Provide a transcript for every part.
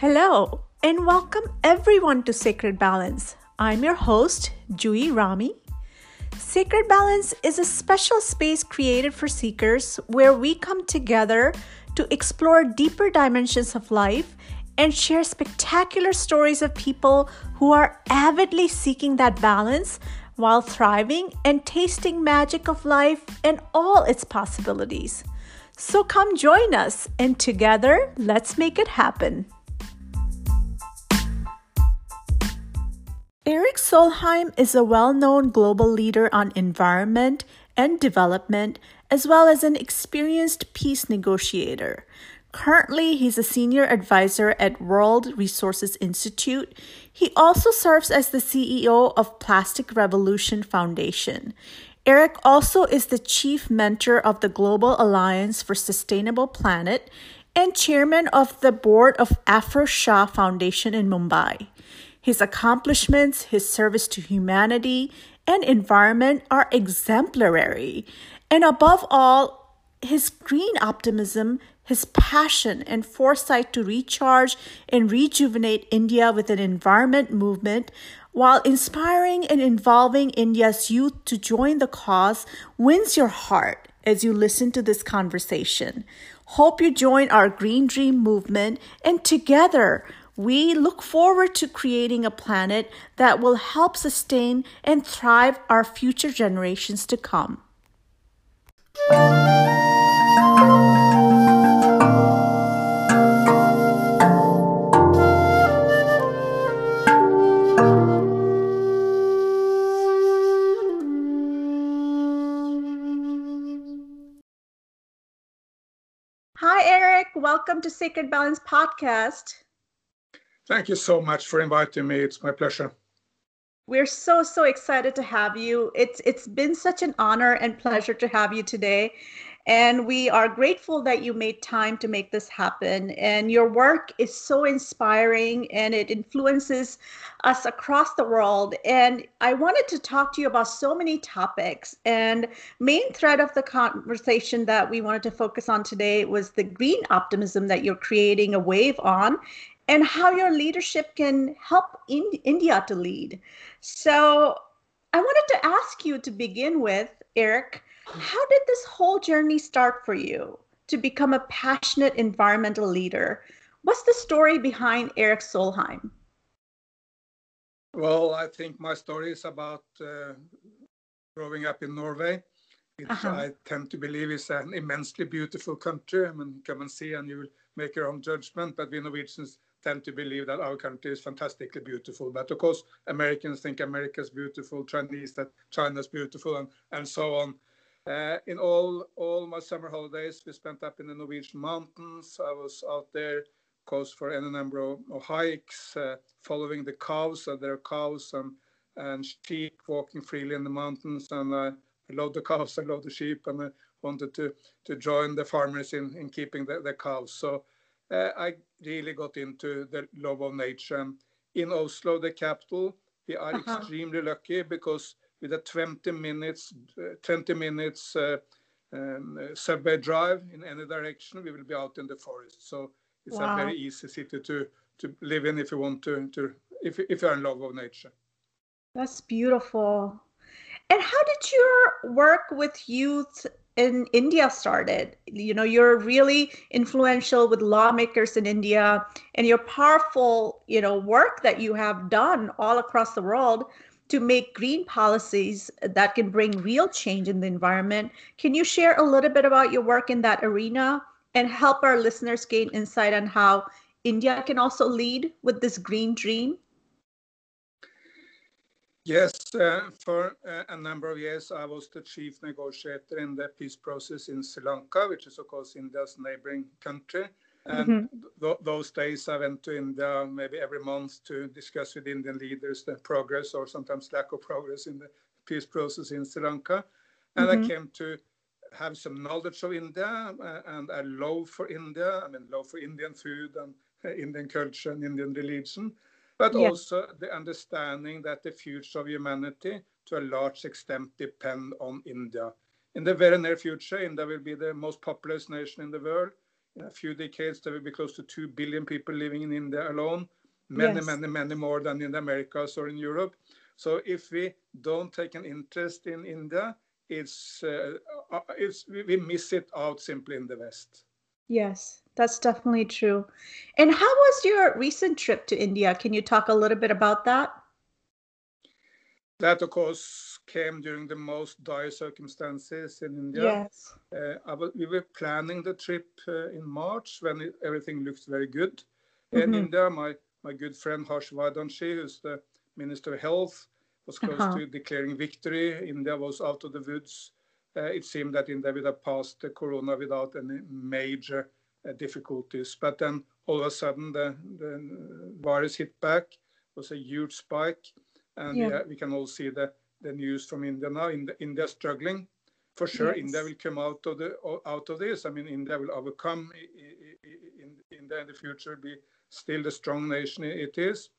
Hello, and welcome everyone to Sacred Balance. I'm your host, Jui Rami. Sacred Balance is a special space created for seekers where we come together to explore deeper dimensions of life and share spectacular stories of people who are avidly seeking that balance while thriving and tasting magic of life and all its possibilities. So come join us and together let's make it happen. Erik Solheim is a well known global leader on environment and development, as well as an experienced peace negotiator. Currently, he's a senior advisor at World Resources Institute. He also serves as the CEO of Plastic Revolution Foundation. Eric also is the chief mentor of the Global Alliance for Sustainable Planet and chairman of the board of Afroz Shah Foundation in Mumbai. His accomplishments, his service to humanity and environment are exemplary. And above all, his green optimism, his passion and foresight to recharge and rejuvenate India with an environment movement while inspiring and involving India's youth to join the cause wins your heart as you listen to this conversation. Hope you join our Green Dream movement and together we look forward to creating a planet that will help sustain and thrive our future generations to come. Hi, Eric. Welcome to Sacred Balance Podcast. Thank you so much for inviting me. It's my pleasure. We're so so excited to have you. It's it's been such an honor and pleasure to have you today. And we are grateful that you made time to make this happen. And your work is so inspiring and it influences us across the world. And I wanted to talk to you about so many topics. And main thread of the conversation that we wanted to focus on today was the green optimism that you're creating a wave on and how your leadership can help in India to lead. So I wanted to ask you to begin with, Eric, how did this whole journey start for you to become a passionate environmental leader? What's the story behind Eric Solheim? Well, I think my story is about uh, growing up in Norway, which uh-huh. I tend to believe is an immensely beautiful country. I mean, come and see and you will make your own judgment. But we Norwegians tend to believe that our country is fantastically beautiful. But of course, Americans think America is beautiful, Chinese that China is beautiful, and, and so on. Uh, in all all my summer holidays, we spent up in the Norwegian mountains. I was out there, of course, for any number of, of hikes, uh, following the cows. So there are cows and, and sheep walking freely in the mountains. And I, I love the cows, I love the sheep, and I wanted to, to join the farmers in, in keeping the, the cows. So I really got into the love of nature. In Oslo, the capital, we are uh-huh. extremely lucky because with a 20 minutes, uh, 20 minutes uh, um, subway drive in any direction, we will be out in the forest. So it's wow. a very easy city to to live in if you want to to if if you're in love of nature. That's beautiful. And how did your work with youth in India started. You know, you're really influential with lawmakers in India and your powerful, you know, work that you have done all across the world to make green policies that can bring real change in the environment. Can you share a little bit about your work in that arena and help our listeners gain insight on how India can also lead with this green dream? Yes, uh, for uh, a number of years, I was the chief negotiator in the peace process in Sri Lanka, which is, of course, India's neighboring country. And mm-hmm. th- those days, I went to India maybe every month to discuss with Indian leaders the progress or sometimes lack of progress in the peace process in Sri Lanka. And mm-hmm. I came to have some knowledge of India uh, and a love for India. I mean, love for Indian food and Indian culture and Indian religion but yes. also the understanding that the future of humanity to a large extent depend on India. In the very near future, India will be the most populous nation in the world. In a few decades, there will be close to 2 billion people living in India alone, many, yes. many, many more than in the Americas or in Europe. So if we don't take an interest in India, it's, uh, uh it's we miss it out simply in the West. Yes, that's definitely true. And how was your recent trip to India? Can you talk a little bit about that? That, of course, came during the most dire circumstances in India. Yes. Uh, was, we were planning the trip uh, in March when it, everything looked very good. Mm-hmm. In India, my, my good friend Harsh Vardhanshi, who's the Minister of Health, was close uh-huh. to declaring victory. India was out of the woods. Uh, it seemed that India would have passed the corona without any major uh, difficulties. But then all of a sudden, the, the virus hit back. It was a huge spike and yeah. we, can all see the, the news from India now. India, India struggling. For sure, yes. India will come out of the out of this. I mean, India will overcome. In, India in the future will be still the strong nation it is,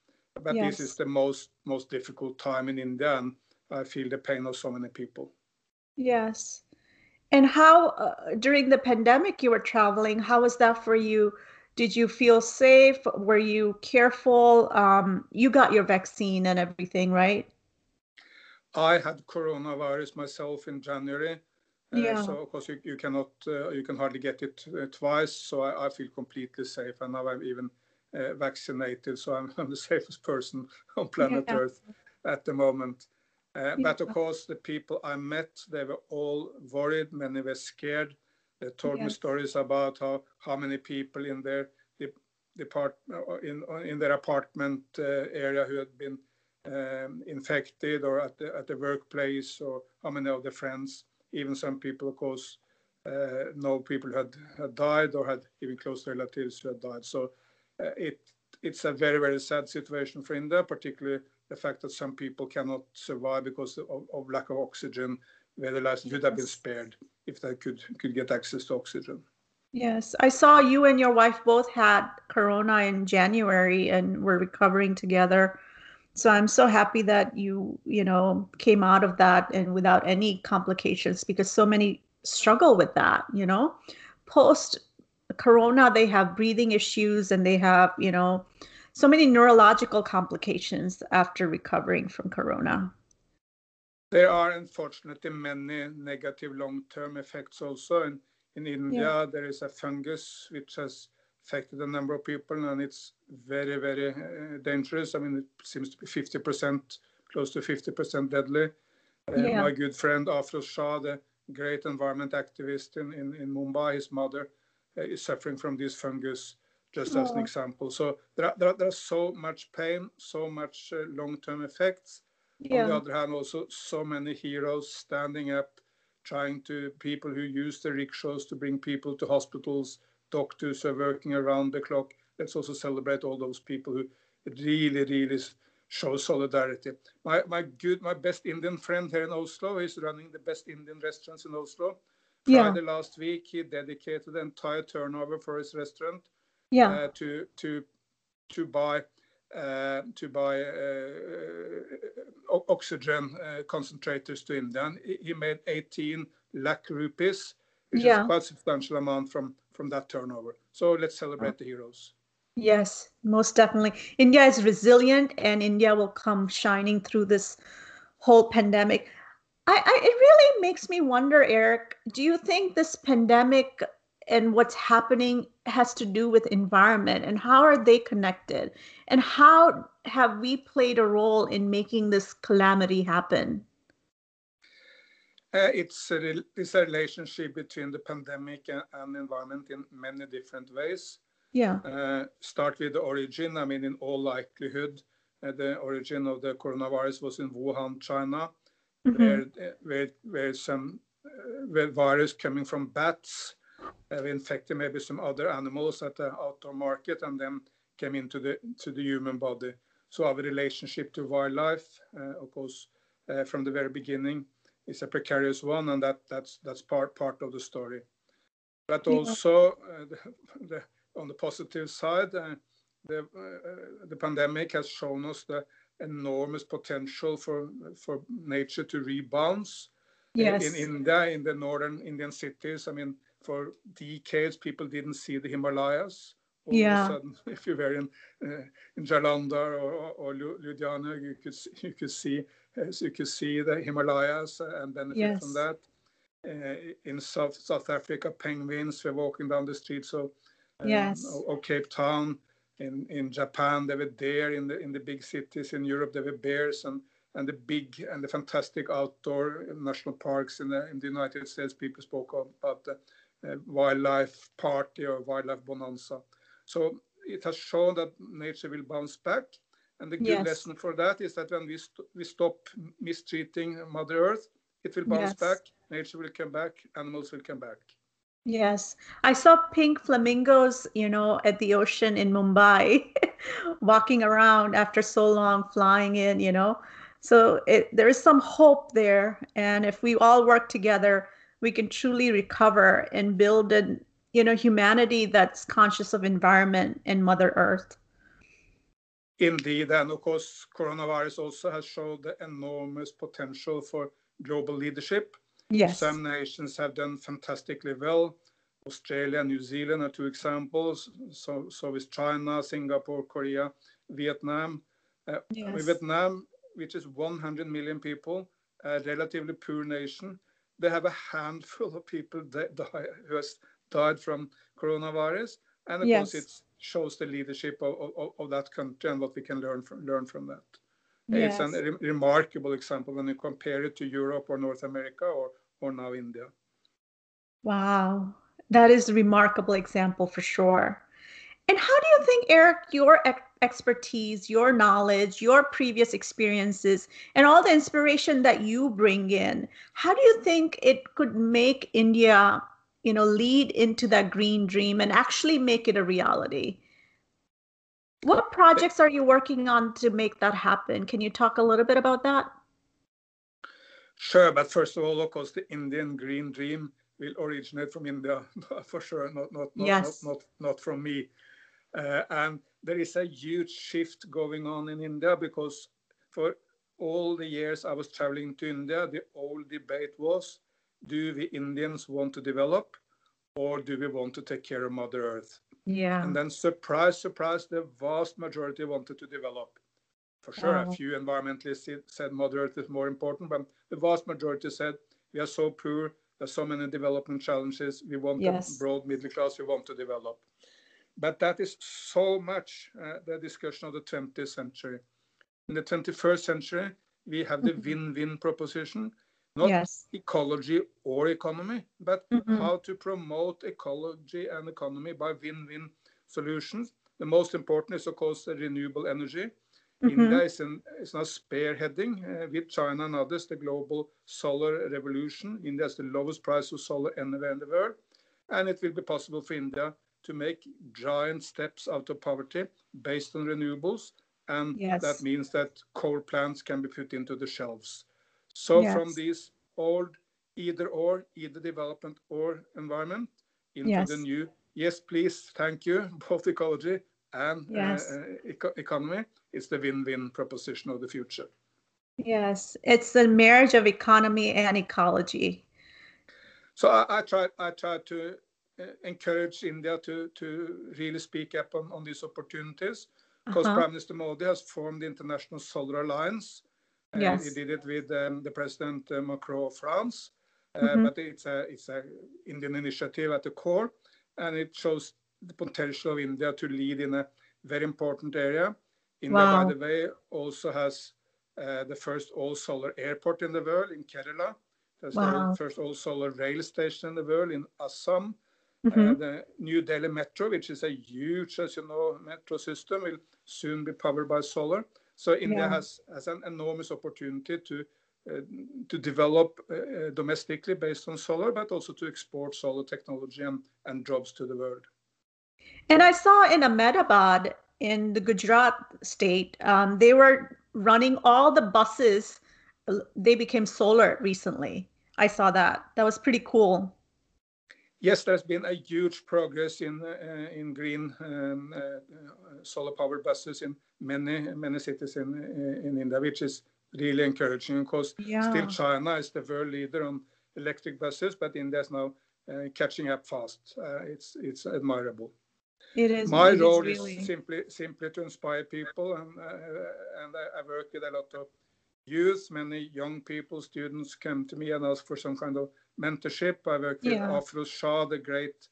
but yes. this is the most most difficult time in India, and I feel the pain of so many people. Yes, and how uh, during the pandemic you were traveling? How was that for you? did you feel safe? Were you careful? Um, you got your vaccine and everything, right? I had coronavirus myself in January. Uh, yeah. So of course you, you cannot uh, you can hardly get it uh, twice. So I, I, feel completely safe, and now I'm even uh, vaccinated. So I'm, I'm, the safest person on planet yeah. Earth at the moment. Uh. But of course the people I met they were all worried. Many were scared. They told me stories about how, how many people in their depart, in, in their apartment uh, area who had been um, infected or at the, at the workplace or how many of their friends, even some people, of course, uh, know people who had, had died or had even close relatives who had died. So uh, it it's a very, very sad situation for India, particularly the fact that some people cannot survive because of, of lack of oxygen, where the lives would have been spared if they could could get access to oxygen. Yes, I saw you and your wife both had corona in January and were recovering together. So I'm so happy that you, you know, came out of that and without any complications because so many struggle with that, you know. Post corona they have breathing issues and they have, you know, so many neurological complications after recovering from corona. There are unfortunately many negative long-term effects also. And in India, yeah. there is a fungus which has affected a number of people, and it's very, very uh, dangerous. I mean, it seems to be 50%, close to 50% deadly. Uh, yeah. My good friend Afroz Shah, the great environment activist in, in, in Mumbai, his mother uh, is suffering from this fungus, just as an example. So there are, there are, there's so much pain, so much uh, long-term effects yeah. On the other hand, also so many heroes standing up, trying to people who use the rickshaws to bring people to hospitals, doctors are working around the clock. Let's also celebrate all those people who really, really show solidarity. My my good, my best Indian friend here in Oslo is running the best Indian restaurants in Oslo. Friday yeah. last week, he dedicated the entire turnover for his restaurant yeah. Uh, to to to buy uh, to buy uh, uh, oxygen concentrators to India. And he made 18 lakh rupees, which yeah. is quite a substantial amount from, from that turnover. So let's celebrate the heroes. Yes, most definitely. India is resilient and India will come shining through this whole pandemic. I, I, it really makes me wonder, Eric, do you think this pandemic and what's happening has to do with environment and how are they connected? And how have we played a role in making this calamity happen? Uh, it's, a, it's a relationship between the pandemic and, and environment in many different ways. Yeah. Uh, start with the origin i mean in all likelihood uh, the origin of the coronavirus was in wuhan china mm-hmm. where, uh, where, where some uh, where virus coming from bats infected maybe some other animals at the outdoor market and then came into the to the human body. So our relationship to wildlife, uh, of course, uh, from the very beginning, is a precarious one, and that that's that's part part of the story. But also uh, the, the, on the positive side, the uh, the pandemic has shown us the enormous potential for for nature to rebound. Yes. In India, in the northern Indian cities, I mean, for decades, people didn't see the Himalayas. All yeah. of a sudden, if you were in uh, in Jalandhar or, or, or Ludhiana, you could you could see uh, you could see the Himalayas and benefit yes. from that. Uh, in South South Africa, penguins were walking down the streets of, um, yes. of, Cape Town. In in Japan, they were there. in the in the big cities. In Europe, there were bears and and the big and the fantastic outdoor national parks in the in the United States. People spoke about the uh, Eh, wildlife party or wildlife bonanza. So it has shown that nature will bounce back. And the good yes. lesson for that is that when we, st we stop mistreating Mother Earth, it will bounce yes. back, nature will come back, animals will come back. Yes, I saw pink flamingos, you know, at the ocean in Mumbai, walking around after so long flying in, you know. So it, there is some hope there, and if we all work together, we can truly recover and build an you know humanity that's conscious of environment and mother earth. Indeed and of course coronavirus also has showed the enormous potential for global leadership. Yes. Some nations have done fantastically well. Australia new zealand are two examples. So so is china singapore korea vietnam. Uh, yes. vietnam which is 100 million people a relatively poor nation they have a handful of people that die, who has died from coronavirus. And of yes. course, it shows the leadership of, of, of, that country and what we can learn from learn from that. Yes. It's a re remarkable example when you compare it to Europe or North America or or now India. Wow, that is a remarkable example for sure. And how do you think, Eric, your expertise, your knowledge, your previous experiences, and all the inspiration that you bring in, how do you think it could make India you know lead into that green dream and actually make it a reality? What projects are you working on to make that happen? Can you talk a little bit about that? Sure but first of all of course the indian green dream will originate from india for sure not not not yes. not, not, not from me Uh, and there is a huge shift going on in india because for all the years i was traveling to india the old debate was do we Indians want to develop or do we want to take care of Mother Earth? Yeah. And then, surprise, surprise, the vast majority wanted to develop. For sure, a few environmentalists said Mother Earth is more important, but the vast majority said we are so poor, there's so many development challenges, we want yes. a broad middle class, we want to develop. But that is so much uh, the discussion of the 20th century. In the 21st century, we have the mm-hmm. win-win proposition not yes. ecology or economy, but mm-hmm. how to promote ecology and economy by win-win solutions. The most important is, of course, renewable energy. Mm-hmm. India is, in, is now spearheading uh, with China and others the global solar revolution. India has the lowest price of solar anywhere in the world, and it will be possible for India to make giant steps out of poverty based on renewables, and yes. that means that coal plants can be put into the shelves. So yes. from these old either or, either development or environment, into yes. the new, yes, please, thank you, both ecology and uh, yes. uh, eco economy, it's the win-win proposition of the future. Yes, it's the marriage of economy and ecology. So I, I try, I try to encourage India to to really speak up on, on these opportunities because uh -huh. Prime Minister Modi has formed the International Solar Alliance, Yes. he did it with um, the President uh, Macron of France, uh, mm-hmm. but it's a it's a Indian initiative at the core, and it shows the potential of India to lead in a very important area. India, wow. by the way, also has uh, the first all-solar airport in the world in Kerala. There's wow. the first all-solar rail station in the world in Assam. Mm-hmm. Uh, the New Delhi Metro, which is a huge, as you know, metro system, will soon be powered by solar. So India yeah. has, has an enormous opportunity to uh, to develop uh, domestically based on solar, but also to export solar technology and, and jobs to the world. And I saw in Ahmedabad, in the Gujarat state, um, they were running all the buses. They became solar recently. I saw that. That was pretty cool. Yes, there's been a huge progress in uh, in green um, uh, solar powered buses in many many cities in in India, which is really encouraging. Of course, yeah. still China is the world leader on electric buses, but India is now uh, catching up fast. Uh, it's it's admirable. It is. My it role is, really... is simply simply to inspire people, and and I, I work with a lot of youth. Many young people, students come to me and ask for some kind of mentorship. I work with yeah. Afroz Shah, the great,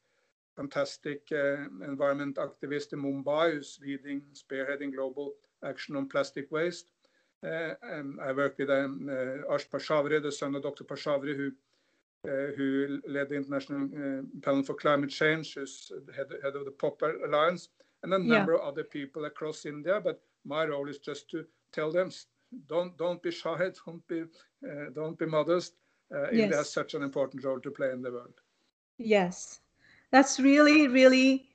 fantastic uh, environment activist in Mumbai, who's leading, spearheading global action on plastic waste. Uh, and I work with um, uh, Ash Pachauri, the son of Dr. Pachauri, who uh, who led the International Panel for Climate Change, who's head, head of the POP Alliance, and a number yeah. of other people across India. But my role is just to tell them, don't don't be shy, don't be uh, don't be modest. Uh, yes. India has such an important role to play in the world. Yes, that's really really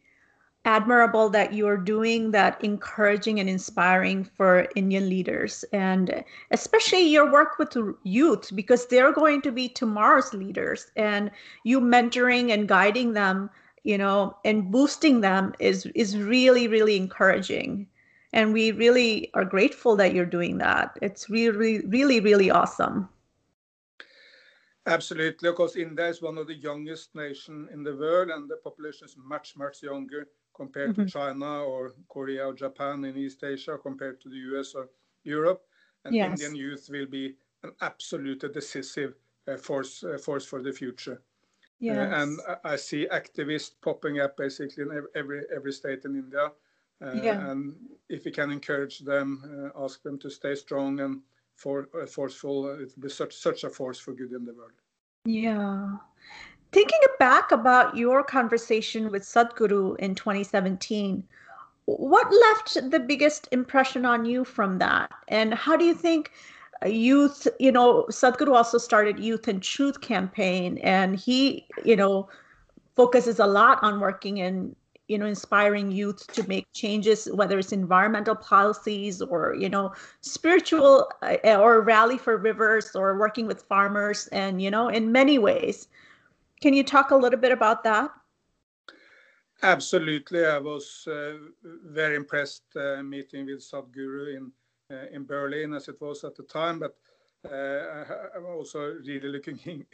admirable that you're doing that encouraging and inspiring for Indian leaders and especially your work with youth because they're going to be tomorrow's leaders and you mentoring and guiding them you know and boosting them is is really really encouraging and we really are grateful that you're doing that it's really really really awesome absolutely of course india is one of the youngest nations in the world and the population is much much younger compared mm-hmm. to china or korea or japan in east asia compared to the us or europe and yes. indian youth will be an absolutely decisive uh, force uh, force for the future yes. Uh, and I, I see activists popping up basically in every every state in india uh, yeah. And if we can encourage them, uh, ask them to stay strong and for uh, forceful, be such such a force for good in the world. Yeah. Thinking back about your conversation with Sadhguru in 2017, what left the biggest impression on you from that? And how do you think youth, you know, Sadhguru also started Youth and Truth campaign, and he, you know, focuses a lot on working in you know inspiring youth to make changes whether it's environmental policies or you know spiritual uh, or rally for rivers or working with farmers and you know in many ways. Can you talk a little bit about that? Absolutely. I was uh, very impressed uh, meeting with sadhguru in uh, in berlin as it was at the time but uh, i'm also really looking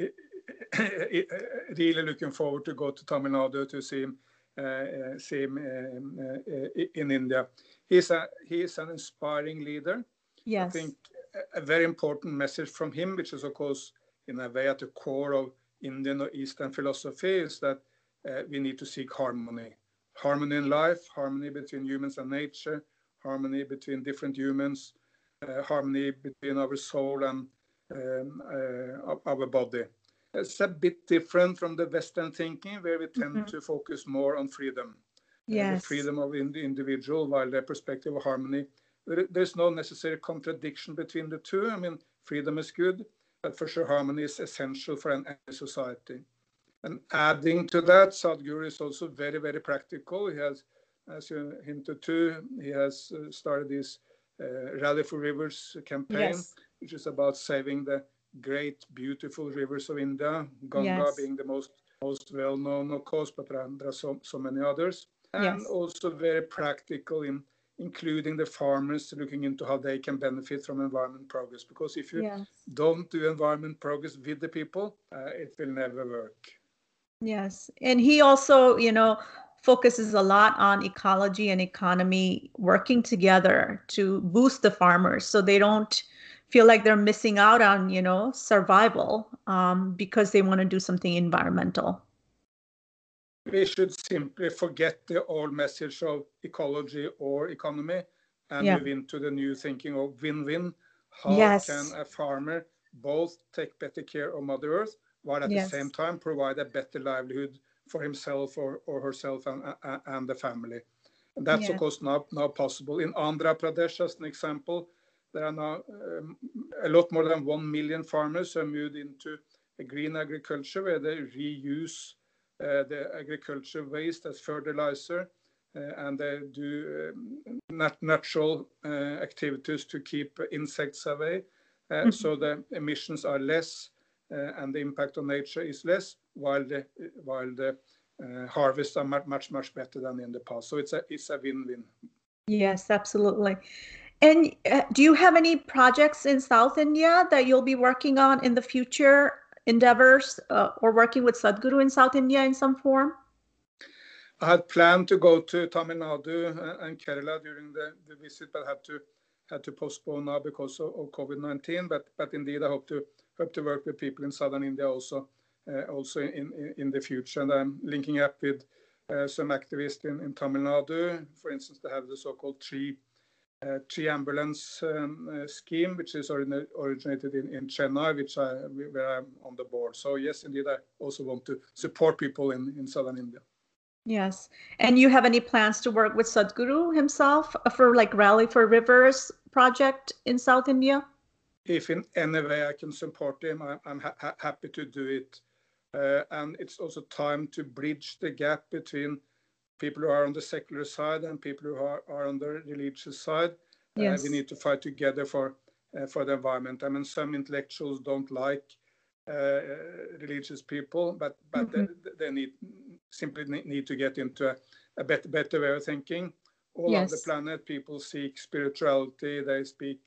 really looking forward to go to tamil nadu to see him same uh, in India. He's a he is an inspiring leader. Yes. I think a very important message from him, which is of course in a way at the core of Indian or Eastern philosophy, is that uh, we need to seek harmony. Harmony in life, harmony between humans and nature, harmony between different humans, uh, harmony between our soul and um, uh, our body. It's a bit different from the Western thinking, where we tend mm-hmm. to focus more on freedom. Yes. Uh, the freedom of the individual, while the perspective of harmony. there's no necessary contradiction between the two. I mean, freedom is good, but for sure, harmony is essential for an any society. And adding to that, Sadhguru is also very, very practical. He has, as you hinted to, he has uh, started this uh, Rally for Rivers campaign, yes. which is about saving the great, beautiful rivers of India, Ganga yes. being the most most well known, of course, but there are, so, so many others. And yes. also very practical in including the farmers looking into how they can benefit from environment progress. Because if you yes. don't do environment progress with the people, uh, it will never work. Yes. And he also, you know, focuses a lot on ecology and economy working together to boost the farmers so they don't feel like they're missing out on you know survival um, because they want to do something environmental we should simply forget the old message of ecology or economy and yeah. move into the new thinking of win-win how yes. can a farmer both take better care of mother earth while at yes. the same time provide a better livelihood for himself or, or herself and, and the family and that's yeah. of course now, now possible in andhra pradesh as an example there are now um, a lot more than 1 million farmers have moved into a green agriculture where they reuse uh, the agriculture waste as fertilizer uh, and they do um, nat natural uh, activities to keep insects away. Mm -hmm. So the emissions are less and the impact on nature is less while the, while the uh, harvests are much, much, much better than in the past. So it's a, it's a win-win. Yes, absolutely. And uh, do you have any projects in South India that you'll be working on in the future endeavors uh, or working with Sadhguru in South India in some form? I had planned to go to Tamil Nadu and Kerala during the, the visit, but had to had to postpone now because of, of COVID-19. But but indeed, I hope to hope to work with people in southern India also uh, also in, in, in the future. And I'm linking up with uh, some activists in, in Tamil Nadu. For instance, they have the so-called tree uh, tree ambulance um, uh, scheme, which is originated in, in Chennai, which I where I'm on the board. So yes, indeed, I also want to support people in, in southern India. Yes. And you have any plans to work with Sadhguru himself for like Rally for Rivers project in South India? If in any way I can support him, I'm, I'm ha happy to do it. Uh, and it's also time to bridge the gap between people who are on the secular side and people who are, are on the religious side. Yes. Uh, we need to fight together for uh, for the environment. I mean, some intellectuals don't like uh, religious people, but but mm -hmm. they, they, need simply need to get into a, a better, better way of thinking. All yes. on the planet, people seek spirituality. They speak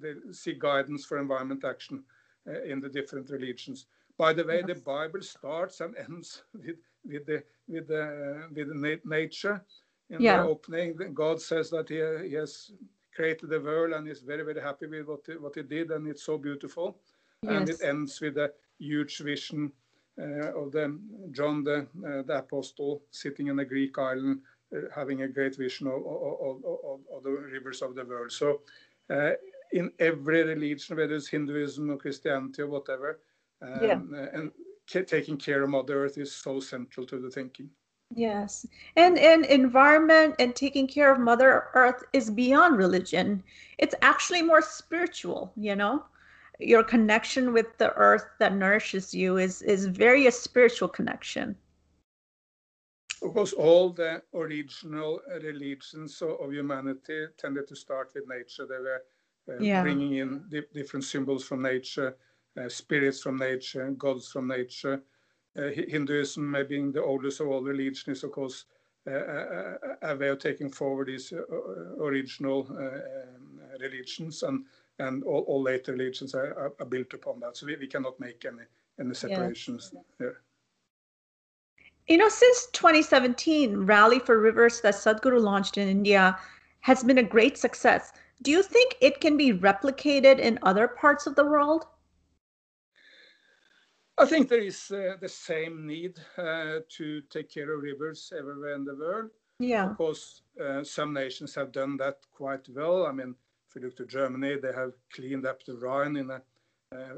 they seek guidance for environment action uh, in the different religions. By the way, yes. the Bible starts and ends with with the with the with the nature. In yeah. the opening, God says that he, he has created the world and is very very happy with what he, what he did, and it's so beautiful. Yes. And it ends with a huge vision uh, of the John the, uh, the apostle sitting in a Greek island, uh, having a great vision of, of, of, of, the rivers of the world. So, in every religion, whether it's Hinduism or Christianity or whatever, um, yeah. and taking care of Mother Earth is so central to the thinking. Yes. And and environment and taking care of Mother Earth is beyond religion. It's actually more spiritual, you know? your connection with the earth that nourishes you is is very a spiritual connection of course all the original religions of humanity tended to start with nature they were uh, yeah. bringing in di different symbols from nature spirits from nature gods from nature uh, hinduism being the oldest of all religions is of course uh, a, a, way of taking forward these uh, original uh, um, religions and and all, all later religions are, are, built upon that. So we, we cannot make any any separations yeah. there. You know, since 2017, Rally for Rivers that Sadhguru launched in India has been a great success. Do you think it can be replicated in other parts of the world? I think there is uh, the same need uh, to take care of rivers everywhere in the world. Yeah. Of course, uh, some nations have done that quite well. I mean, if you look to Germany, they have cleaned up the Rhine in a uh,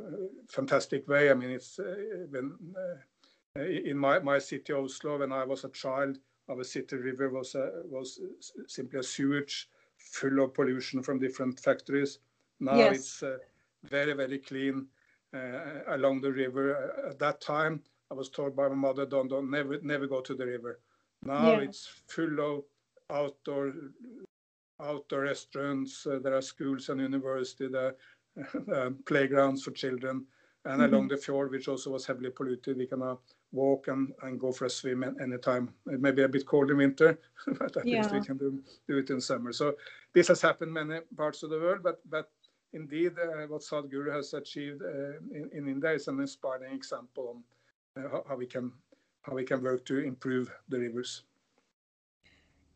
fantastic way. I mean, it's uh, when, uh, in my, my city Oslo, when I was a child, our city river was was simply a sewage full of pollution from different factories. Now yes. it's very very clean along the river. At that time, I was told by my mother, "Don't, don't never, never go to the river." Now yeah. it's full of outdoor outdoor restaurants, uh, there are schools and university, there are um, playgrounds for children. And mm-hmm. along the fjord, which also was heavily polluted, we can now walk and, and go for a swim anytime. It may be a bit cold in winter, but at yeah. least we can do, do it in summer. So this has happened many parts of the world, but but indeed, uh, what Sadhguru has achieved uh, in, in, India is an inspiring example on uh, how, we can how we can work to improve the rivers.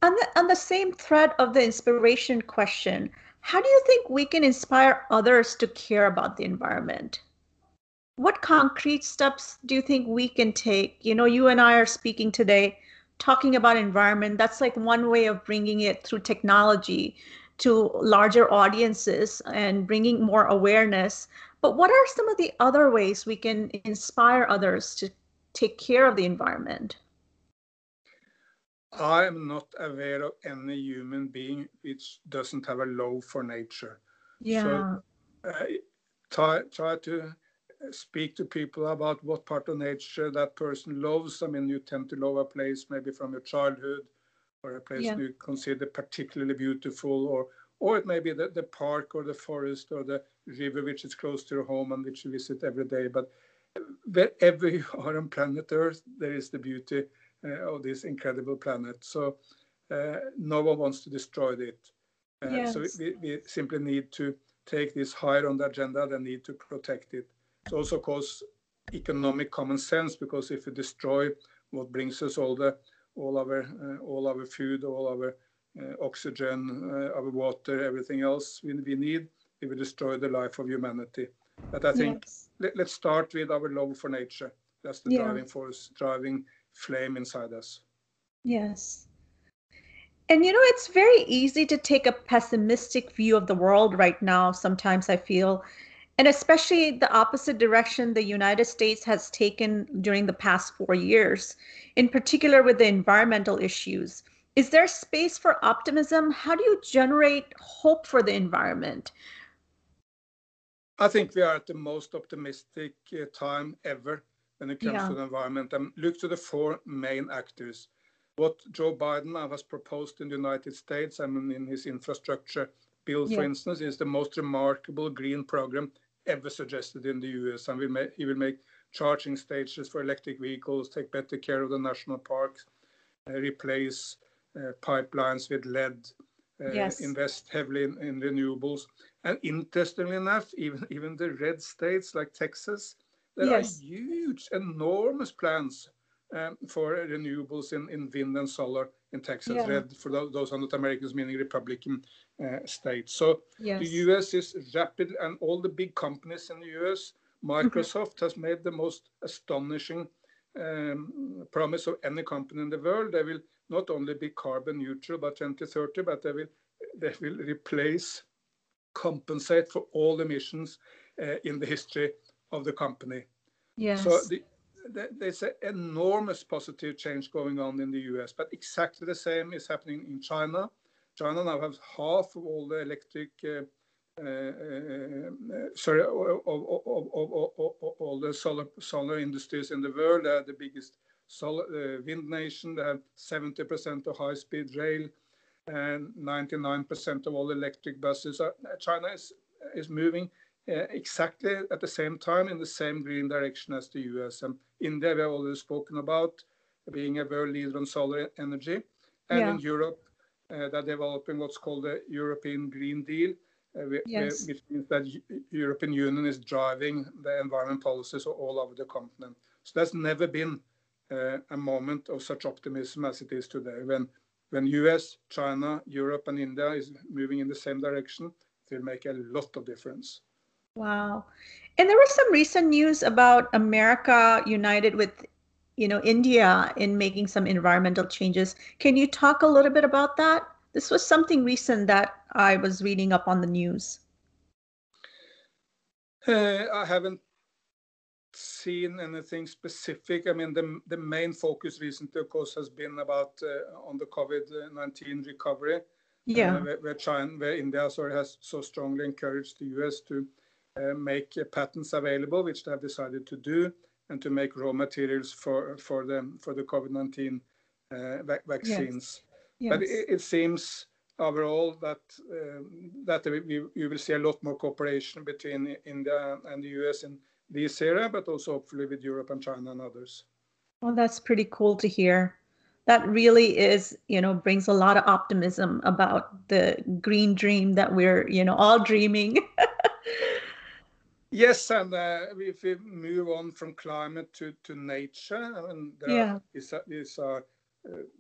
On the, on the same thread of the inspiration question, how do you think we can inspire others to care about the environment? What concrete steps do you think we can take? You know, you and I are speaking today talking about environment. That's like one way of bringing it through technology to larger audiences and bringing more awareness. But what are some of the other ways we can inspire others to take care of the environment? I am not aware of any human being which doesn't have a love for nature. Yeah. So, uh, try try to speak to people about what part of nature that person loves. I mean, you tend to love a place maybe from your childhood, or a place yeah. you consider particularly beautiful, or or it may be the, the park or the forest or the river which is close to your home and which you visit every day. But wherever you are on planet Earth, there is the beauty uh, of this incredible planet. So uh, no one wants to destroy it. Uh, yes. So we, we simply need to take this higher on the agenda. They need to protect it. It's also, of course, economic common sense because if we destroy what brings us all the all our uh, all our food, all our uh, oxygen, uh, our water, everything else we, we need, we will destroy the life of humanity. But I think yes. let, us start with our love for nature. That's the yeah. driving force, driving flame inside us. Yes. And you know, it's very easy to take a pessimistic view of the world right now. Sometimes I feel, and especially the opposite direction the United States has taken during the past four years, in particular with the environmental issues. Is there space for optimism? How do you generate hope for the environment? I think we are at the most optimistic uh, time ever when it comes yeah. to the environment. And look to the four main actors. What Joe Biden has proposed in the United States I mean, in his infrastructure bill, yeah. for instance, is the most remarkable green program ever suggested in the US. And we he will make charging stations for electric vehicles, take better care of the national parks, uh, replace uh, pipelines with lead, uh, yes. invest heavily in, in, renewables. And interestingly enough, even, even the red states like Texas there yes. are huge, enormous plans um, for renewables in, in wind and solar in Texas, yeah. red for those, are not Americans, meaning Republican uh, states. So yes. the US is rapid, and all the big companies in the US, mm-hmm. Microsoft has made the most astonishing um, promise of any company in the world. They will not only be carbon neutral by 2030, but they will they will replace, compensate for all emissions uh, in the history of the company. Yes. So the, there's an enormous positive change going on in the US, but exactly the same is happening in China. China now has half of all the electric, uh, uh, uh, sorry, all the solar solar industries in the world. They are the biggest solar uh, wind nation. They have 70% of high-speed rail and 99% of all electric buses. China is is moving uh, exactly at the same time in the same green direction as the US. And India, we have already spoken about being a world leader on solar energy. And yeah. in Europe, uh, they're developing what's called the European Green Deal, uh, yes. which means that the European Union is driving the environment policies all over the continent. So there's never been uh, a moment of such optimism as it is today. When when US, China, Europe, and India is moving in the same direction, it will make a lot of difference. Wow. And there was some recent news about America united with, you know, India in making some environmental changes. Can you talk a little bit about that? This was something recent that I was reading up on the news. Uh, I haven't seen anything specific. I mean, the, the main focus recently, of course, has been about uh, on the COVID-19 recovery. Yeah. Uh, where, where, China, where India sorry, has so strongly encouraged the US to make patents available, which they have decided to do, and to make raw materials for for the for the COVID-19 uh, vaccines. Yes. But it, it, seems overall that um, that we, we will see a lot more cooperation between India and the US in this area, but also hopefully with Europe and China and others. Well, that's pretty cool to hear. That really is, you know, brings a lot of optimism about the green dream that we're, you know, all dreaming. Yes, and uh, if we move on from climate to, to nature, I mean, there yeah. is, is uh,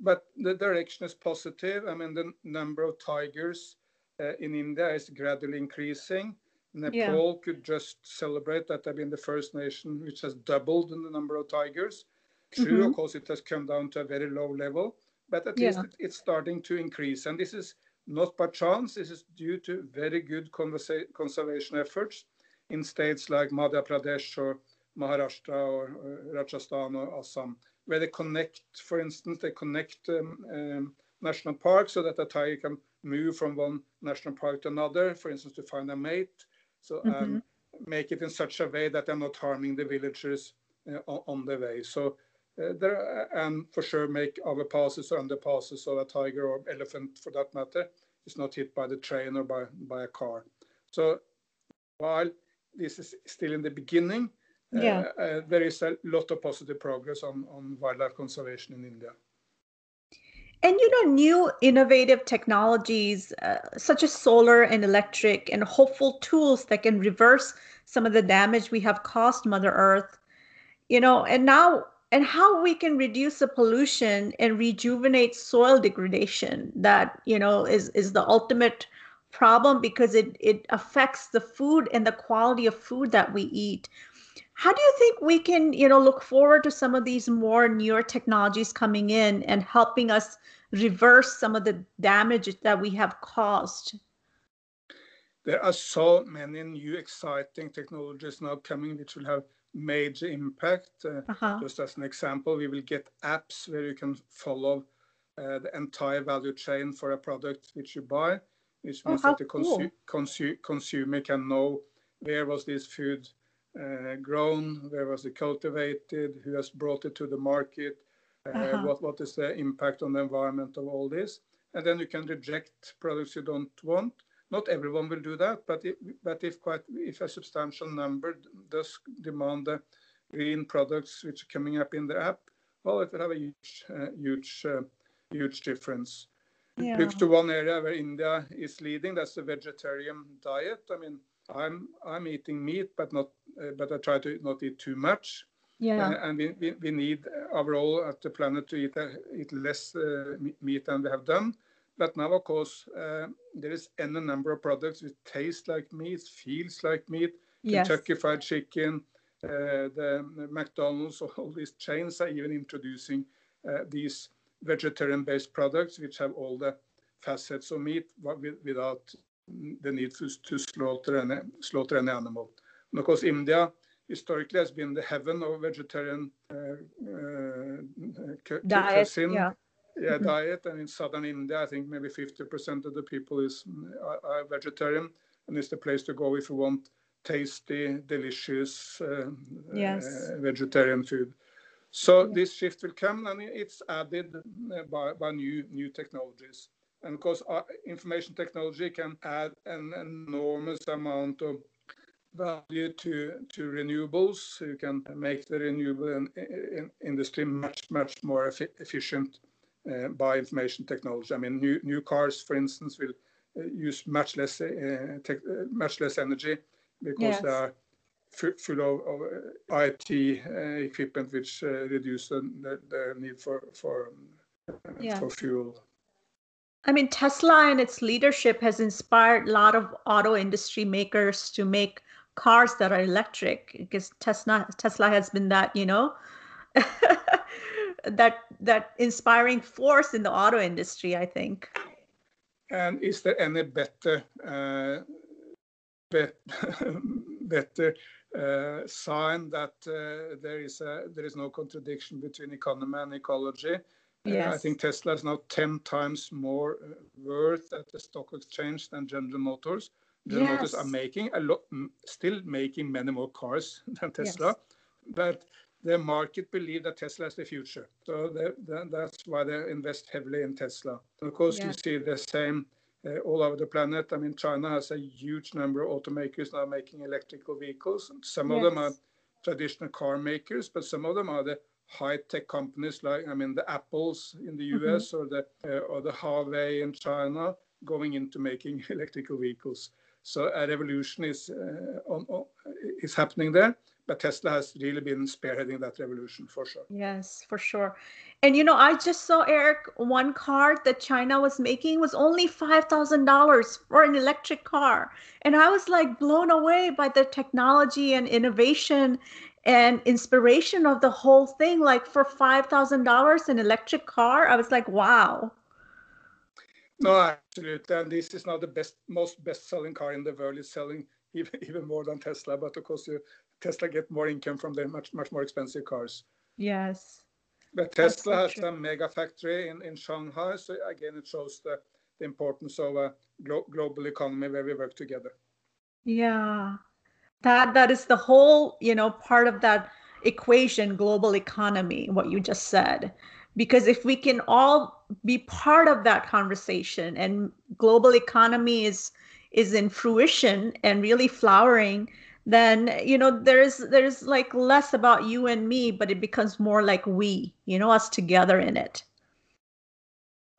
but the direction is positive. I mean, the number of tigers uh, in India is gradually increasing. Nepal yeah. could just celebrate that they've been the first nation which has doubled in the number of tigers. True, mm-hmm. of course, it has come down to a very low level, but at yeah. least it, it's starting to increase. And this is not by chance. This is due to very good conservation efforts in states like Madhya Pradesh or Maharashtra or, or Rajasthan or Assam, where they connect, for instance, they connect um, um, national parks so that a tiger can move from one national park to another, for instance, to find a mate. So mm -hmm. make it in such a way that they're not harming the villagers uh, on, on, the way. So uh, there, and for sure make overpasses or underpasses so a tiger or elephant, for that matter, is not hit by the train or by, by a car. So while this is still in the beginning. Yeah. Uh, uh, there is a lot of positive progress on, on wildlife conservation in India. And you know, new innovative technologies uh, such as solar and electric, and hopeful tools that can reverse some of the damage we have caused Mother Earth. you know, and now and how we can reduce the pollution and rejuvenate soil degradation that you know is is the ultimate problem because it it affects the food and the quality of food that we eat how do you think we can you know look forward to some of these more newer technologies coming in and helping us reverse some of the damage that we have caused there are so many new exciting technologies now coming which will have major impact. Uh, uh-huh. Just as an example, we will get apps where you can follow uh, the entire value chain for a product which you buy, which means oh, that the consu- consu- consumer can know where was this food uh, grown, where was it cultivated, who has brought it to the market, uh, uh-huh. what, what is the impact on the environment of all this. And then you can reject products you don't want not everyone will do that, but if, but if quite if a substantial number does demand the green products which are coming up in the app, well, it will have a huge, uh, huge, uh, huge difference. Yeah. Look to one area where India is leading. That's the vegetarian diet. I mean, I'm I'm eating meat, but not uh, but I try to not eat too much. Yeah. Uh, and we, we, we need overall at the planet to eat uh, eat less uh, meat than we have done. But now, of course, there is any number of products which taste like meat, feels like meat. Yes. Kentucky Fried Chicken, uh, the McDonald's, all these chains are even introducing uh, these vegetarian-based products which have all the facets of meat without the need to, to slaughter any slaughter any animal. And of course, India historically has been the heaven of vegetarian uh, uh, diet. Cuisine. Yeah yeah, mm-hmm. diet. And in southern India, I think maybe 50% of the people is are, are, vegetarian, and it's the place to go if you want tasty, delicious uh, yes. uh, vegetarian food. So this shift will come, and it's added uh, by, by new new technologies. And of course, uh, information technology can add an enormous amount of value to to renewables. You can make the renewable in, in industry much much more efficient uh, by information technology. I mean, new, new cars, for instance, will uh, use much less uh, tech, much less energy because they are full of, of uh, IT uh, equipment which uh, reduce the, the, need for um, for fuel. I mean, Tesla and its leadership has inspired a lot of auto industry makers to make cars that are electric because Tesla Tesla has been that, you know, that that inspiring force in the auto industry i think. And is there any better uh, bet, better uh, sign that uh, there is a, there is no contradiction between economy and ecology yes. I think Tesla is now 10 times more uh, worth at the stock exchange than General Motors. General yes. Motors are making a lot, still making many more cars than Tesla, yes. but the market believe that Tesla is the future. So that's why they invest heavily in Tesla. Of course, yeah. you see the same uh, all over the planet. I mean, China has a huge number of automakers now making electrical vehicles. Some yes. of them are traditional car makers, but some of them are the high-tech companies like, I mean, the Apples in the US mm-hmm. or the uh, or the Huawei in China going into making electrical vehicles. So a revolution is uh, on, on, is happening there but Tesla has really been spearheading that revolution for sure. Yes, for sure. And you know, I just saw Eric one car that China was making was only five thousand dollars for an electric car, and I was like blown away by the technology and innovation and inspiration of the whole thing. Like for five thousand dollars, an electric car, I was like, wow. No, absolutely. And this is not the best, most best-selling car in the world. It's selling even, even more than Tesla. But of course, you Tesla get more income from the much much more expensive cars. Yes. But Tesla has a mega factory in, in Shanghai, so again it shows the, the importance of a glo- global economy where we work together. Yeah, that that is the whole you know part of that equation, global economy. What you just said, because if we can all be part of that conversation, and global economy is is in fruition and really flowering then you know there's there's like less about you and me but it becomes more like we you know us together in it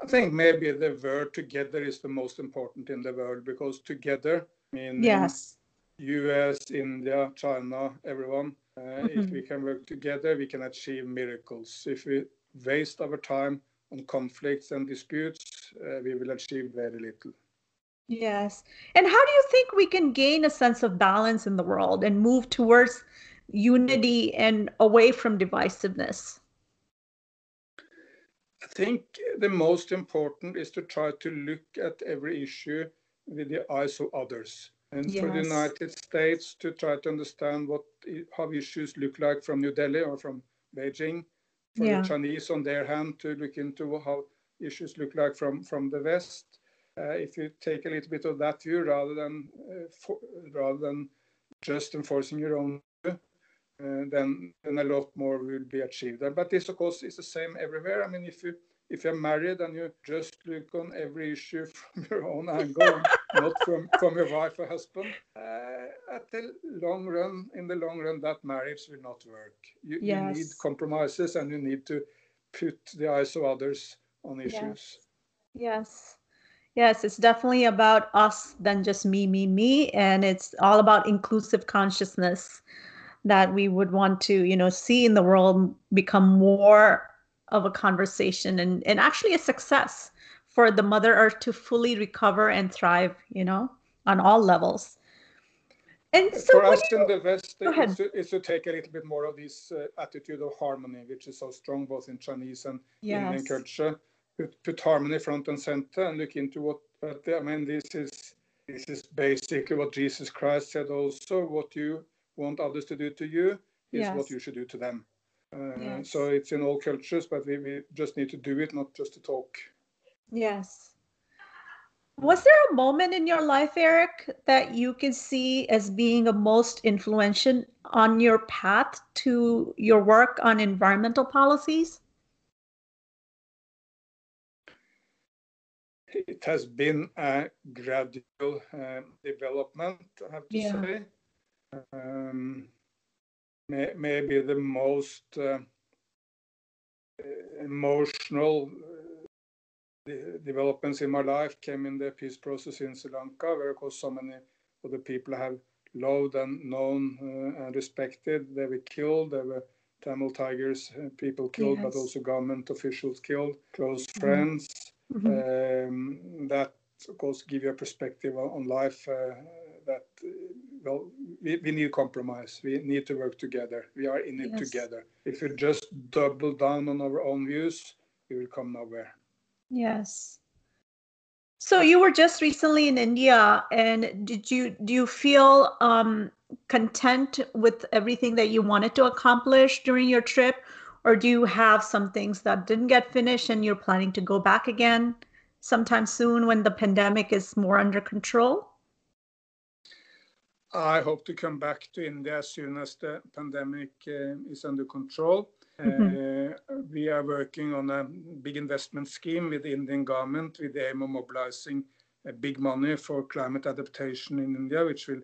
i think maybe the word together is the most important in the world because together I mean yes us india china everyone Uh, mm-hmm. If we can work together, we can achieve miracles. If we waste our time on conflicts and disputes, uh, we will achieve very little. Yes. And how do you think we can gain a sense of balance in the world and move towards unity and away from divisiveness? I think the most important is to try to look at every issue with the eyes of others. And yes. for the United States to try to understand what how issues look like from New Delhi or from Beijing, for yeah. the Chinese on their hand to look into how issues look like from from the West. Uh, if you take a little bit of that view rather than uh, for, rather than just enforcing your own view, uh, then then a lot more will be achieved. But this, of course, is the same everywhere. I mean, if you if you're married and you just look on every issue from your own angle, not from, from your wife or husband, uh, at the long run, in the long run, that marriage will not work. You, yes. you need compromises and you need to put the eyes of others on issues. Yes. yes. Yes, it's definitely about us than just me, me, me. And it's all about inclusive consciousness that we would want to, you know, see in the world become more of a conversation and, and actually a success for the Mother Earth to fully recover and thrive, you know, on all levels. And so for us you... in the West, it's to, it's to, take a little bit more of this uh, attitude of harmony, which is so strong both in Chinese and yes. Indian culture. Put, put, harmony front and center and look into what. But I mean, this is this is basically what Jesus Christ said. Also, what you want others to do to you is yes. what you should do to them. Uh, yes. So it's in all cultures, but we, we just need to do it, not just to talk. Yes. Was there a moment in your life, Eric, that you can see as being a most influential on your path to your work on environmental policies? It has been a gradual uh, development, I have to yeah. say. Um, may, maybe the most uh, emotional uh, developments in my life came in the peace process in Sri Lanka, where of course so many of the people I have loved and known uh, and respected, they were killed. There were Tamil Tigers, uh, people killed, yes. but also government officials killed, close mm-hmm. friends. Mm-hmm. Um, that of course give you a perspective on life uh, that well, we, we need compromise. We need to work together. We are in it yes. together. If we just double down on our own views, we will come nowhere. Yes. So you were just recently in India, and did you do you feel um, content with everything that you wanted to accomplish during your trip, or do you have some things that didn't get finished and you're planning to go back again sometime soon when the pandemic is more under control? I hope to come back to India as soon as the pandemic uh, is under control. Mm-hmm. Uh, we are working on a big investment scheme with the Indian government with the aim of mobilizing big money for climate adaptation in India, which will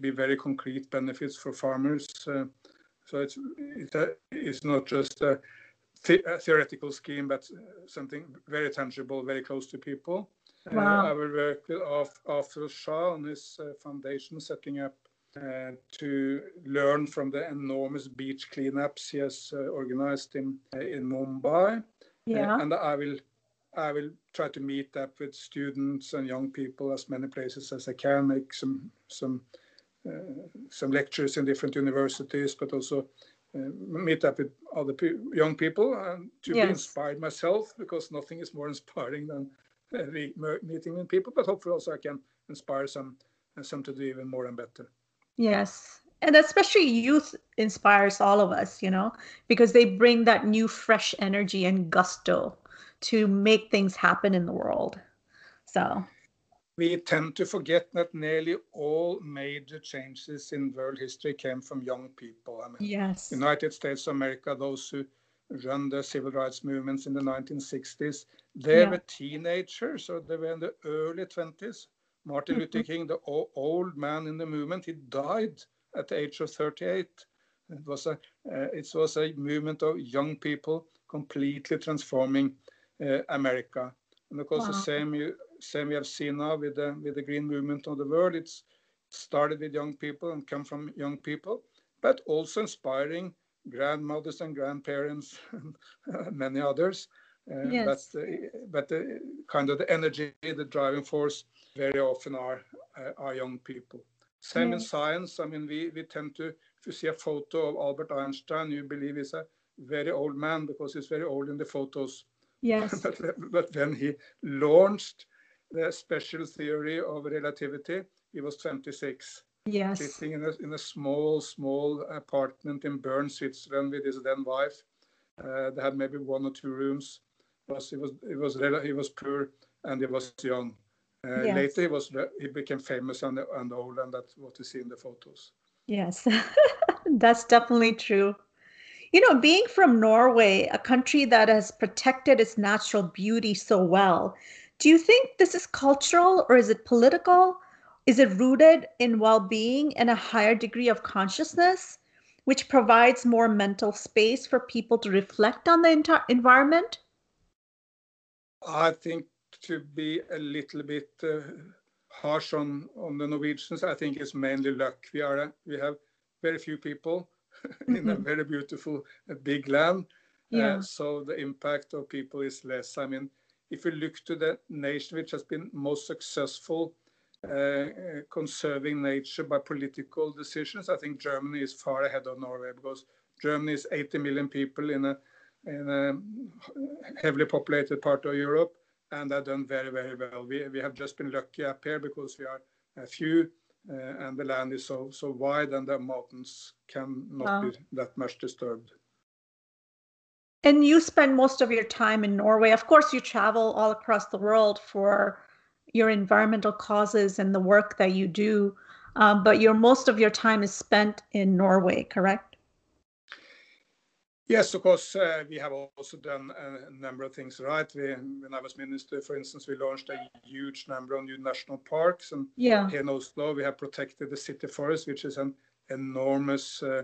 be very concrete benefits for farmers. Uh, so it's, it's not just a, the- a theoretical scheme, but something very tangible, very close to people. I will work with Afroz Shah on his uh, foundation, setting up uh, to learn from the enormous beach cleanups he has uh, organized in in Mumbai. Yeah. and I will I will try to meet up with students and young people as many places as I can, make some some uh, some lectures in different universities, but also uh, meet up with other pe young people and to yes. be inspired myself, because nothing is more inspiring than meeting with people, but hopefully also I can inspire some uh, some to do even more and better. Yes. And especially youth inspires all of us, you know, because they bring that new fresh energy and gusto to make things happen in the world. So we tend to forget that nearly all major changes in world history came from young people. I mean, yes. United States of America, those who run the civil rights movements in the 1960s, they yeah. were teenagers, so they were in the early 20s. Martin mm-hmm. Luther King, the old man in the movement, he died at the age of 38. It was a uh, it was a movement of young people completely transforming uh, America. And of course, wow. the same you same we have seen now with the with the green movement of the world. It's started with young people and come from young people. but also inspiring grandmothers and grandparents and many others. Uh, yes. But, the, but the kind of the energy, the driving force, very often are uh, are young people. Same in science. I mean, we, we tend to, if you see a photo of Albert Einstein, you believe he's a very old man because he's very old in the photos. Yes. but, but when he launched the special theory of relativity, he was 26. Yes. Sitting in a, in a small, small apartment in Bern, Switzerland with his then wife. Uh, they had maybe one or two rooms. Was, he was he was he was poor and he was young. Uh, yes. Later, he was he became famous and, and old, and that's what you see in the photos. Yes, that's definitely true. You know, being from Norway, a country that has protected its natural beauty so well, do you think this is cultural or is it political? Is it rooted in well being and a higher degree of consciousness, which provides more mental space for people to reflect on the entire environment? I think to be a little bit uh, harsh on, on the Norwegians, I think it's mainly luck. We are we have very few people in mm-hmm. a very beautiful uh, big land, uh, yeah. so the impact of people is less. I mean, if you look to the nation which has been most successful Uh, uh, conserving nature by political decisions, I think Germany is far ahead of Norway because Germany is 80 million people in a in a heavily populated part of Europe and they've done very, very well. We, we have just been lucky up here because we are a few uh, and the land is so, so wide and the mountains can not be ah. that much disturbed. And you spend most of your time in Norway. Of course, you travel all across the world for your environmental causes and the work that you do, um, but your most of your time is spent in Norway, correct? Yes, of course, uh, we have also done a number of things right. We, when I was minister, for instance, we launched a huge number of new national parks. And yeah. here in Oslo, we have protected the city forest, which is an enormous, uh,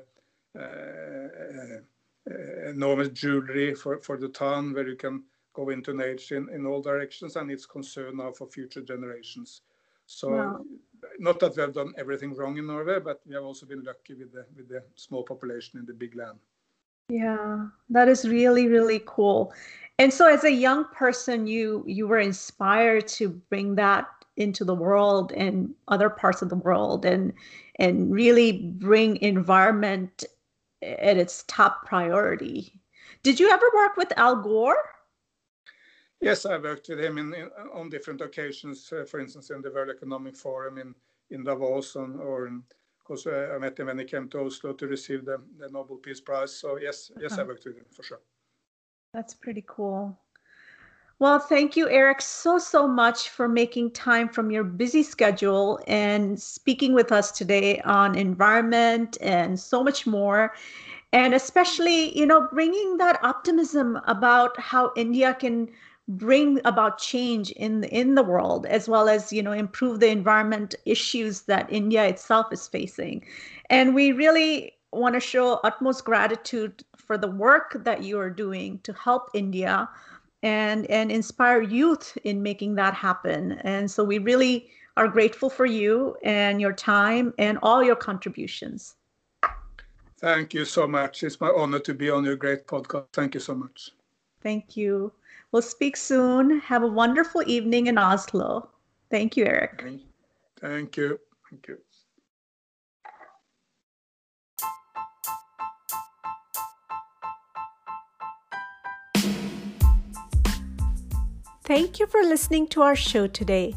uh, uh, enormous jewelry for, for the town where you can go into nature in, in all directions. And it's concern now for future generations. So, wow. not that we have done everything wrong in Norway, but we have also been lucky with the, with the small population in the big land. Yeah, that is really really cool. And so as a young person you you were inspired to bring that into the world and other parts of the world and and really bring environment at its top priority. Did you ever work with Al Gore? Yes, I worked with him in, in on different occasions. Uh, for instance, in the World Economic Forum in in Davos and, or in because uh, I met him when he came to Oslo to receive the, the Nobel Peace Prize. So yes, yes, uh-huh. I worked with him for sure. That's pretty cool. Well, thank you, Eric, so, so much for making time from your busy schedule and speaking with us today on environment and so much more. And especially, you know, bringing that optimism about how India can bring about change in in the world as well as you know improve the environment issues that India itself is facing. And we really want to show utmost gratitude for the work that you are doing to help India and and inspire youth in making that happen. And so we really are grateful for you and your time and all your contributions. Thank you so much. It's my honor to be on your great podcast. Thank you so much. Thank you We'll speak soon. Have a wonderful evening in Oslo. Thank you, Erik. Thank you. Thank you. Thank you for listening to our show today.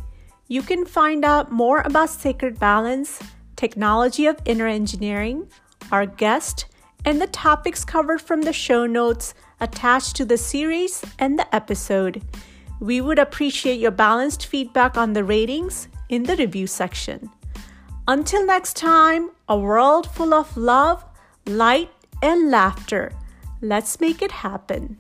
You can find out more about Sacred Balance, technology of inner engineering, our guest, and the topics covered from the show notes attached to the series and the episode. We would appreciate your balanced feedback on the ratings in the review section. Until next time, a world full of love, light, and laughter. Let's make it happen.